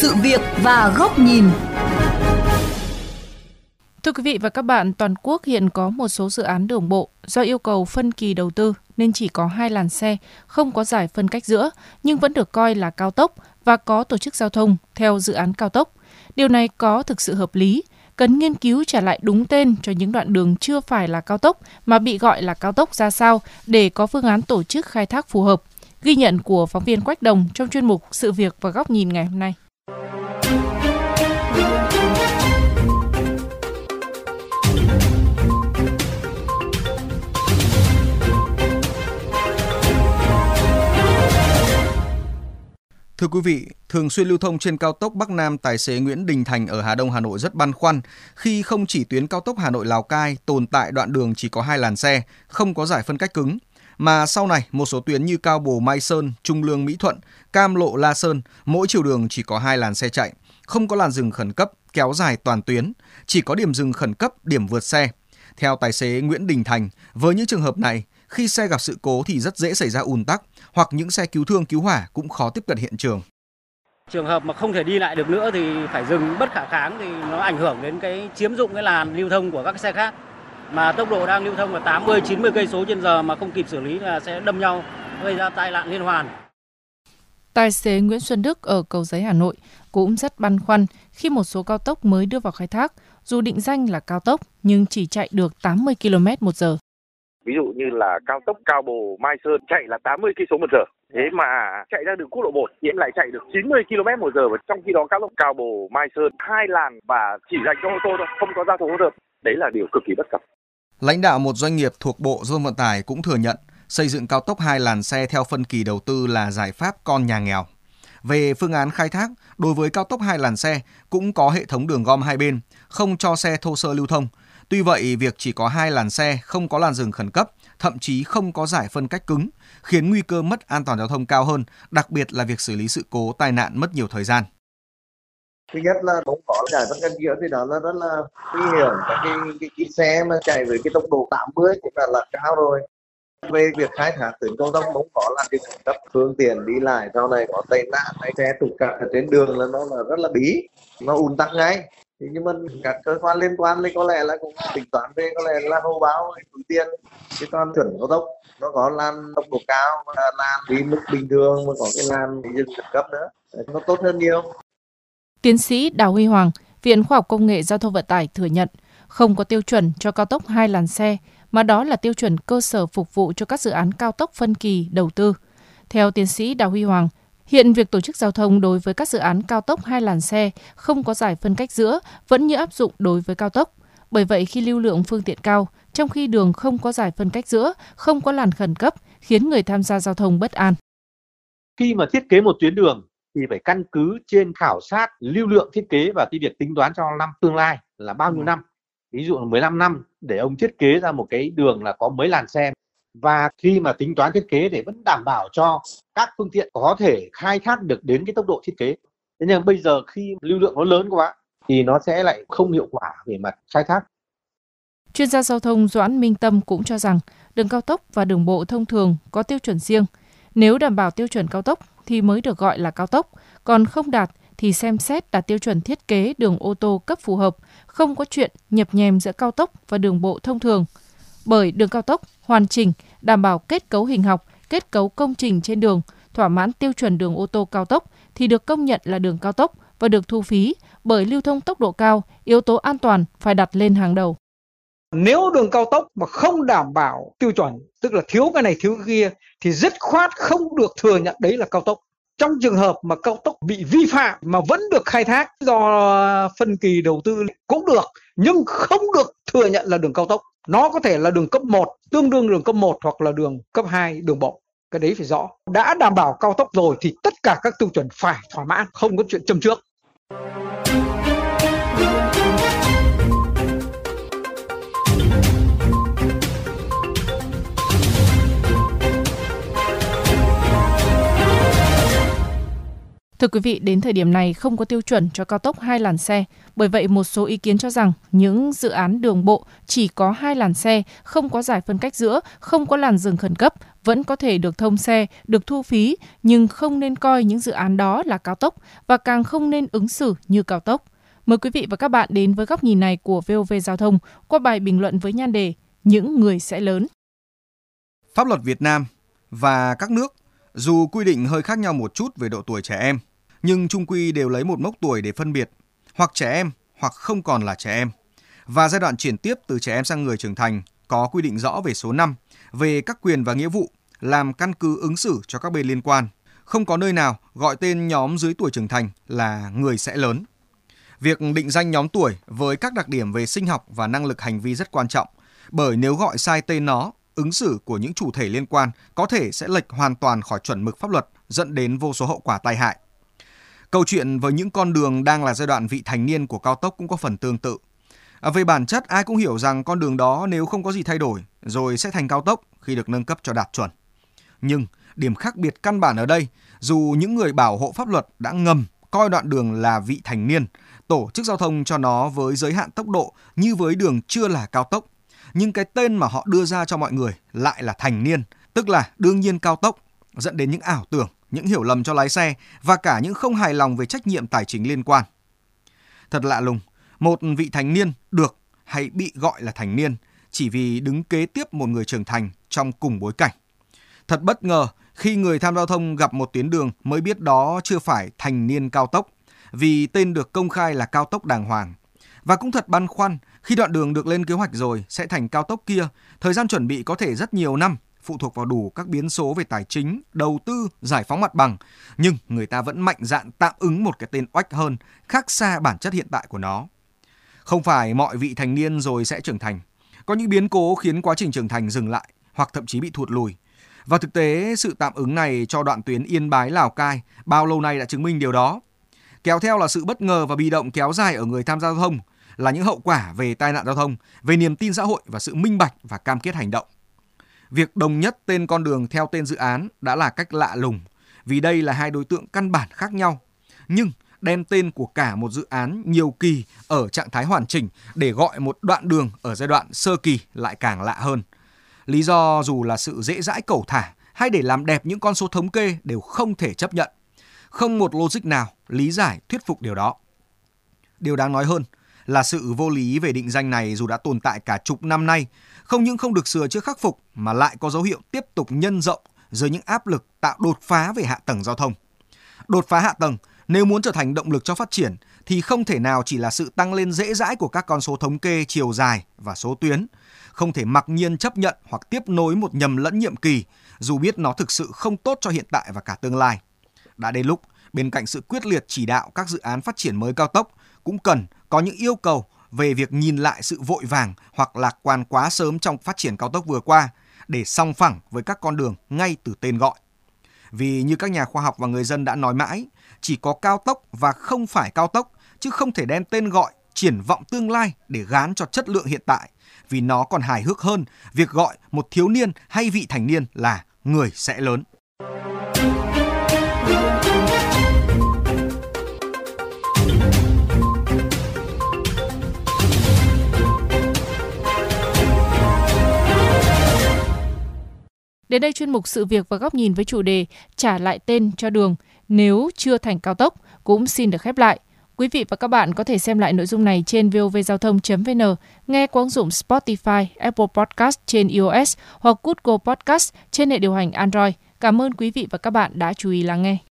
sự việc và góc nhìn. Thưa quý vị và các bạn, toàn quốc hiện có một số dự án đường bộ do yêu cầu phân kỳ đầu tư nên chỉ có hai làn xe, không có giải phân cách giữa, nhưng vẫn được coi là cao tốc và có tổ chức giao thông theo dự án cao tốc. Điều này có thực sự hợp lý, cần nghiên cứu trả lại đúng tên cho những đoạn đường chưa phải là cao tốc mà bị gọi là cao tốc ra sao để có phương án tổ chức khai thác phù hợp. Ghi nhận của phóng viên Quách Đồng trong chuyên mục Sự việc và góc nhìn ngày hôm nay. Thưa quý vị, thường xuyên lưu thông trên cao tốc Bắc Nam, tài xế Nguyễn Đình Thành ở Hà Đông, Hà Nội rất băn khoăn. Khi không chỉ tuyến cao tốc Hà Nội Lào Cai tồn tại đoạn đường chỉ có hai làn xe, không có giải phân cách cứng, mà sau này một số tuyến như Cao Bồ Mai Sơn, Trung Lương Mỹ Thuận, Cam Lộ La Sơn, mỗi chiều đường chỉ có hai làn xe chạy, không có làn dừng khẩn cấp kéo dài toàn tuyến, chỉ có điểm dừng khẩn cấp, điểm vượt xe. Theo tài xế Nguyễn Đình Thành, với những trường hợp này, khi xe gặp sự cố thì rất dễ xảy ra ùn tắc hoặc những xe cứu thương cứu hỏa cũng khó tiếp cận hiện trường. Trường hợp mà không thể đi lại được nữa thì phải dừng bất khả kháng thì nó ảnh hưởng đến cái chiếm dụng cái làn lưu thông của các xe khác. Mà tốc độ đang lưu thông là 80 90 cây số trên giờ mà không kịp xử lý là sẽ đâm nhau gây ra tai nạn liên hoàn. Tài xế Nguyễn Xuân Đức ở Cầu Giấy Hà Nội cũng rất băn khoăn khi một số cao tốc mới đưa vào khai thác, dù định danh là cao tốc nhưng chỉ chạy được 80 km một giờ. Ví dụ như là cao tốc Cao Bồ Mai Sơn chạy là 80 km một giờ. Thế mà chạy ra đường quốc lộ 1 hiện lại chạy được 90 km một giờ và trong khi đó cao tốc Cao Bồ Mai Sơn hai làn và chỉ dành cho ô tô thôi, không có giao thông hỗn hợp. Đấy là điều cực kỳ bất cập. Lãnh đạo một doanh nghiệp thuộc Bộ Giao thông Vận tải cũng thừa nhận xây dựng cao tốc hai làn xe theo phân kỳ đầu tư là giải pháp con nhà nghèo. Về phương án khai thác, đối với cao tốc hai làn xe cũng có hệ thống đường gom hai bên, không cho xe thô sơ lưu thông. Tuy vậy, việc chỉ có hai làn xe không có làn dừng khẩn cấp, thậm chí không có giải phân cách cứng, khiến nguy cơ mất an toàn giao thông cao hơn, đặc biệt là việc xử lý sự cố tai nạn mất nhiều thời gian. Thứ nhất là đúng có rất phân cách giữa thì đó là rất là nguy hiểm. và cái, cái, cái xe mà chạy với cái tốc độ 80 cũng là, là cao rồi. Về việc khai thác tuyến cao tốc cũng có là cái cấp phương tiện đi lại sau này có tai nạn hay xe trục trặc ở trên đường là nó là rất là bí nó ùn tắc ngay. Thì nhưng mà các cơ quan liên quan thì có lẽ là cũng tính toán về có lẽ là hô báo phương tiện chứ còn chuẩn cao tốc nó có lan tốc độ cao và lan đi mức bình thường mà có cái lan dừng khẩn cấp nữa. Nó tốt hơn nhiều. Tiến sĩ Đào Huy Hoàng, Viện Khoa học Công nghệ Giao thông Vận tải thừa nhận không có tiêu chuẩn cho cao tốc hai làn xe mà đó là tiêu chuẩn cơ sở phục vụ cho các dự án cao tốc phân kỳ đầu tư. Theo tiến sĩ Đào Huy Hoàng, hiện việc tổ chức giao thông đối với các dự án cao tốc hai làn xe không có giải phân cách giữa vẫn như áp dụng đối với cao tốc. Bởi vậy khi lưu lượng phương tiện cao, trong khi đường không có giải phân cách giữa, không có làn khẩn cấp, khiến người tham gia giao thông bất an. Khi mà thiết kế một tuyến đường thì phải căn cứ trên khảo sát lưu lượng thiết kế và cái việc tính toán cho năm tương lai là bao nhiêu năm. Ví dụ là 15 năm để ông thiết kế ra một cái đường là có mấy làn xe. Và khi mà tính toán thiết kế để vẫn đảm bảo cho các phương tiện có thể khai thác được đến cái tốc độ thiết kế. Thế nhưng bây giờ khi lưu lượng nó lớn quá thì nó sẽ lại không hiệu quả về mặt khai thác. Chuyên gia giao thông Doãn Minh Tâm cũng cho rằng đường cao tốc và đường bộ thông thường có tiêu chuẩn riêng. Nếu đảm bảo tiêu chuẩn cao tốc thì mới được gọi là cao tốc, còn không đạt thì xem xét đạt tiêu chuẩn thiết kế đường ô tô cấp phù hợp, không có chuyện nhập nhèm giữa cao tốc và đường bộ thông thường. Bởi đường cao tốc hoàn chỉnh, đảm bảo kết cấu hình học, kết cấu công trình trên đường, thỏa mãn tiêu chuẩn đường ô tô cao tốc thì được công nhận là đường cao tốc và được thu phí bởi lưu thông tốc độ cao, yếu tố an toàn phải đặt lên hàng đầu. Nếu đường cao tốc mà không đảm bảo tiêu chuẩn, tức là thiếu cái này thiếu cái kia thì dứt khoát không được thừa nhận đấy là cao tốc. Trong trường hợp mà cao tốc bị vi phạm mà vẫn được khai thác do phân kỳ đầu tư cũng được nhưng không được thừa nhận là đường cao tốc. Nó có thể là đường cấp 1 tương đương đường cấp 1 hoặc là đường cấp 2 đường bộ. Cái đấy phải rõ. Đã đảm bảo cao tốc rồi thì tất cả các tiêu chuẩn phải thỏa mãn không có chuyện châm trước. Thưa quý vị, đến thời điểm này không có tiêu chuẩn cho cao tốc hai làn xe. Bởi vậy, một số ý kiến cho rằng những dự án đường bộ chỉ có hai làn xe, không có giải phân cách giữa, không có làn dừng khẩn cấp, vẫn có thể được thông xe, được thu phí, nhưng không nên coi những dự án đó là cao tốc và càng không nên ứng xử như cao tốc. Mời quý vị và các bạn đến với góc nhìn này của VOV Giao thông qua bài bình luận với nhan đề Những người sẽ lớn. Pháp luật Việt Nam và các nước dù quy định hơi khác nhau một chút về độ tuổi trẻ em, nhưng chung quy đều lấy một mốc tuổi để phân biệt, hoặc trẻ em hoặc không còn là trẻ em. Và giai đoạn chuyển tiếp từ trẻ em sang người trưởng thành có quy định rõ về số năm, về các quyền và nghĩa vụ, làm căn cứ ứng xử cho các bên liên quan. Không có nơi nào gọi tên nhóm dưới tuổi trưởng thành là người sẽ lớn. Việc định danh nhóm tuổi với các đặc điểm về sinh học và năng lực hành vi rất quan trọng, bởi nếu gọi sai tên nó, ứng xử của những chủ thể liên quan có thể sẽ lệch hoàn toàn khỏi chuẩn mực pháp luật, dẫn đến vô số hậu quả tai hại. Câu chuyện với những con đường đang là giai đoạn vị thành niên của cao tốc cũng có phần tương tự. À, về bản chất, ai cũng hiểu rằng con đường đó nếu không có gì thay đổi, rồi sẽ thành cao tốc khi được nâng cấp cho đạt chuẩn. Nhưng điểm khác biệt căn bản ở đây, dù những người bảo hộ pháp luật đã ngầm coi đoạn đường là vị thành niên, tổ chức giao thông cho nó với giới hạn tốc độ như với đường chưa là cao tốc, nhưng cái tên mà họ đưa ra cho mọi người lại là thành niên, tức là đương nhiên cao tốc, dẫn đến những ảo tưởng những hiểu lầm cho lái xe và cả những không hài lòng về trách nhiệm tài chính liên quan. Thật lạ lùng, một vị thành niên được hay bị gọi là thành niên chỉ vì đứng kế tiếp một người trưởng thành trong cùng bối cảnh. Thật bất ngờ khi người tham giao thông gặp một tuyến đường mới biết đó chưa phải thành niên cao tốc vì tên được công khai là cao tốc đàng hoàng. Và cũng thật băn khoăn khi đoạn đường được lên kế hoạch rồi sẽ thành cao tốc kia, thời gian chuẩn bị có thể rất nhiều năm phụ thuộc vào đủ các biến số về tài chính, đầu tư, giải phóng mặt bằng, nhưng người ta vẫn mạnh dạn tạm ứng một cái tên oách hơn, khác xa bản chất hiện tại của nó. Không phải mọi vị thành niên rồi sẽ trưởng thành. Có những biến cố khiến quá trình trưởng thành dừng lại hoặc thậm chí bị thụt lùi. Và thực tế, sự tạm ứng này cho đoạn tuyến Yên Bái Lào Cai bao lâu nay đã chứng minh điều đó. Kéo theo là sự bất ngờ và bị động kéo dài ở người tham gia giao thông, là những hậu quả về tai nạn giao thông, về niềm tin xã hội và sự minh bạch và cam kết hành động. Việc đồng nhất tên con đường theo tên dự án đã là cách lạ lùng vì đây là hai đối tượng căn bản khác nhau. Nhưng đem tên của cả một dự án nhiều kỳ ở trạng thái hoàn chỉnh để gọi một đoạn đường ở giai đoạn sơ kỳ lại càng lạ hơn. Lý do dù là sự dễ dãi cẩu thả hay để làm đẹp những con số thống kê đều không thể chấp nhận. Không một logic nào lý giải thuyết phục điều đó. Điều đáng nói hơn là sự vô lý về định danh này dù đã tồn tại cả chục năm nay không những không được sửa chữa khắc phục mà lại có dấu hiệu tiếp tục nhân rộng dưới những áp lực tạo đột phá về hạ tầng giao thông. Đột phá hạ tầng nếu muốn trở thành động lực cho phát triển thì không thể nào chỉ là sự tăng lên dễ dãi của các con số thống kê chiều dài và số tuyến, không thể mặc nhiên chấp nhận hoặc tiếp nối một nhầm lẫn nhiệm kỳ dù biết nó thực sự không tốt cho hiện tại và cả tương lai. Đã đến lúc bên cạnh sự quyết liệt chỉ đạo các dự án phát triển mới cao tốc cũng cần có những yêu cầu về việc nhìn lại sự vội vàng hoặc lạc quan quá sớm trong phát triển cao tốc vừa qua để song phẳng với các con đường ngay từ tên gọi. Vì như các nhà khoa học và người dân đã nói mãi, chỉ có cao tốc và không phải cao tốc, chứ không thể đem tên gọi triển vọng tương lai để gán cho chất lượng hiện tại, vì nó còn hài hước hơn việc gọi một thiếu niên hay vị thành niên là người sẽ lớn. Đến đây chuyên mục sự việc và góc nhìn với chủ đề trả lại tên cho đường nếu chưa thành cao tốc cũng xin được khép lại. Quý vị và các bạn có thể xem lại nội dung này trên vovgiao thông.vn, nghe qua ứng dụng Spotify, Apple Podcast trên iOS hoặc Google Podcast trên hệ điều hành Android. Cảm ơn quý vị và các bạn đã chú ý lắng nghe.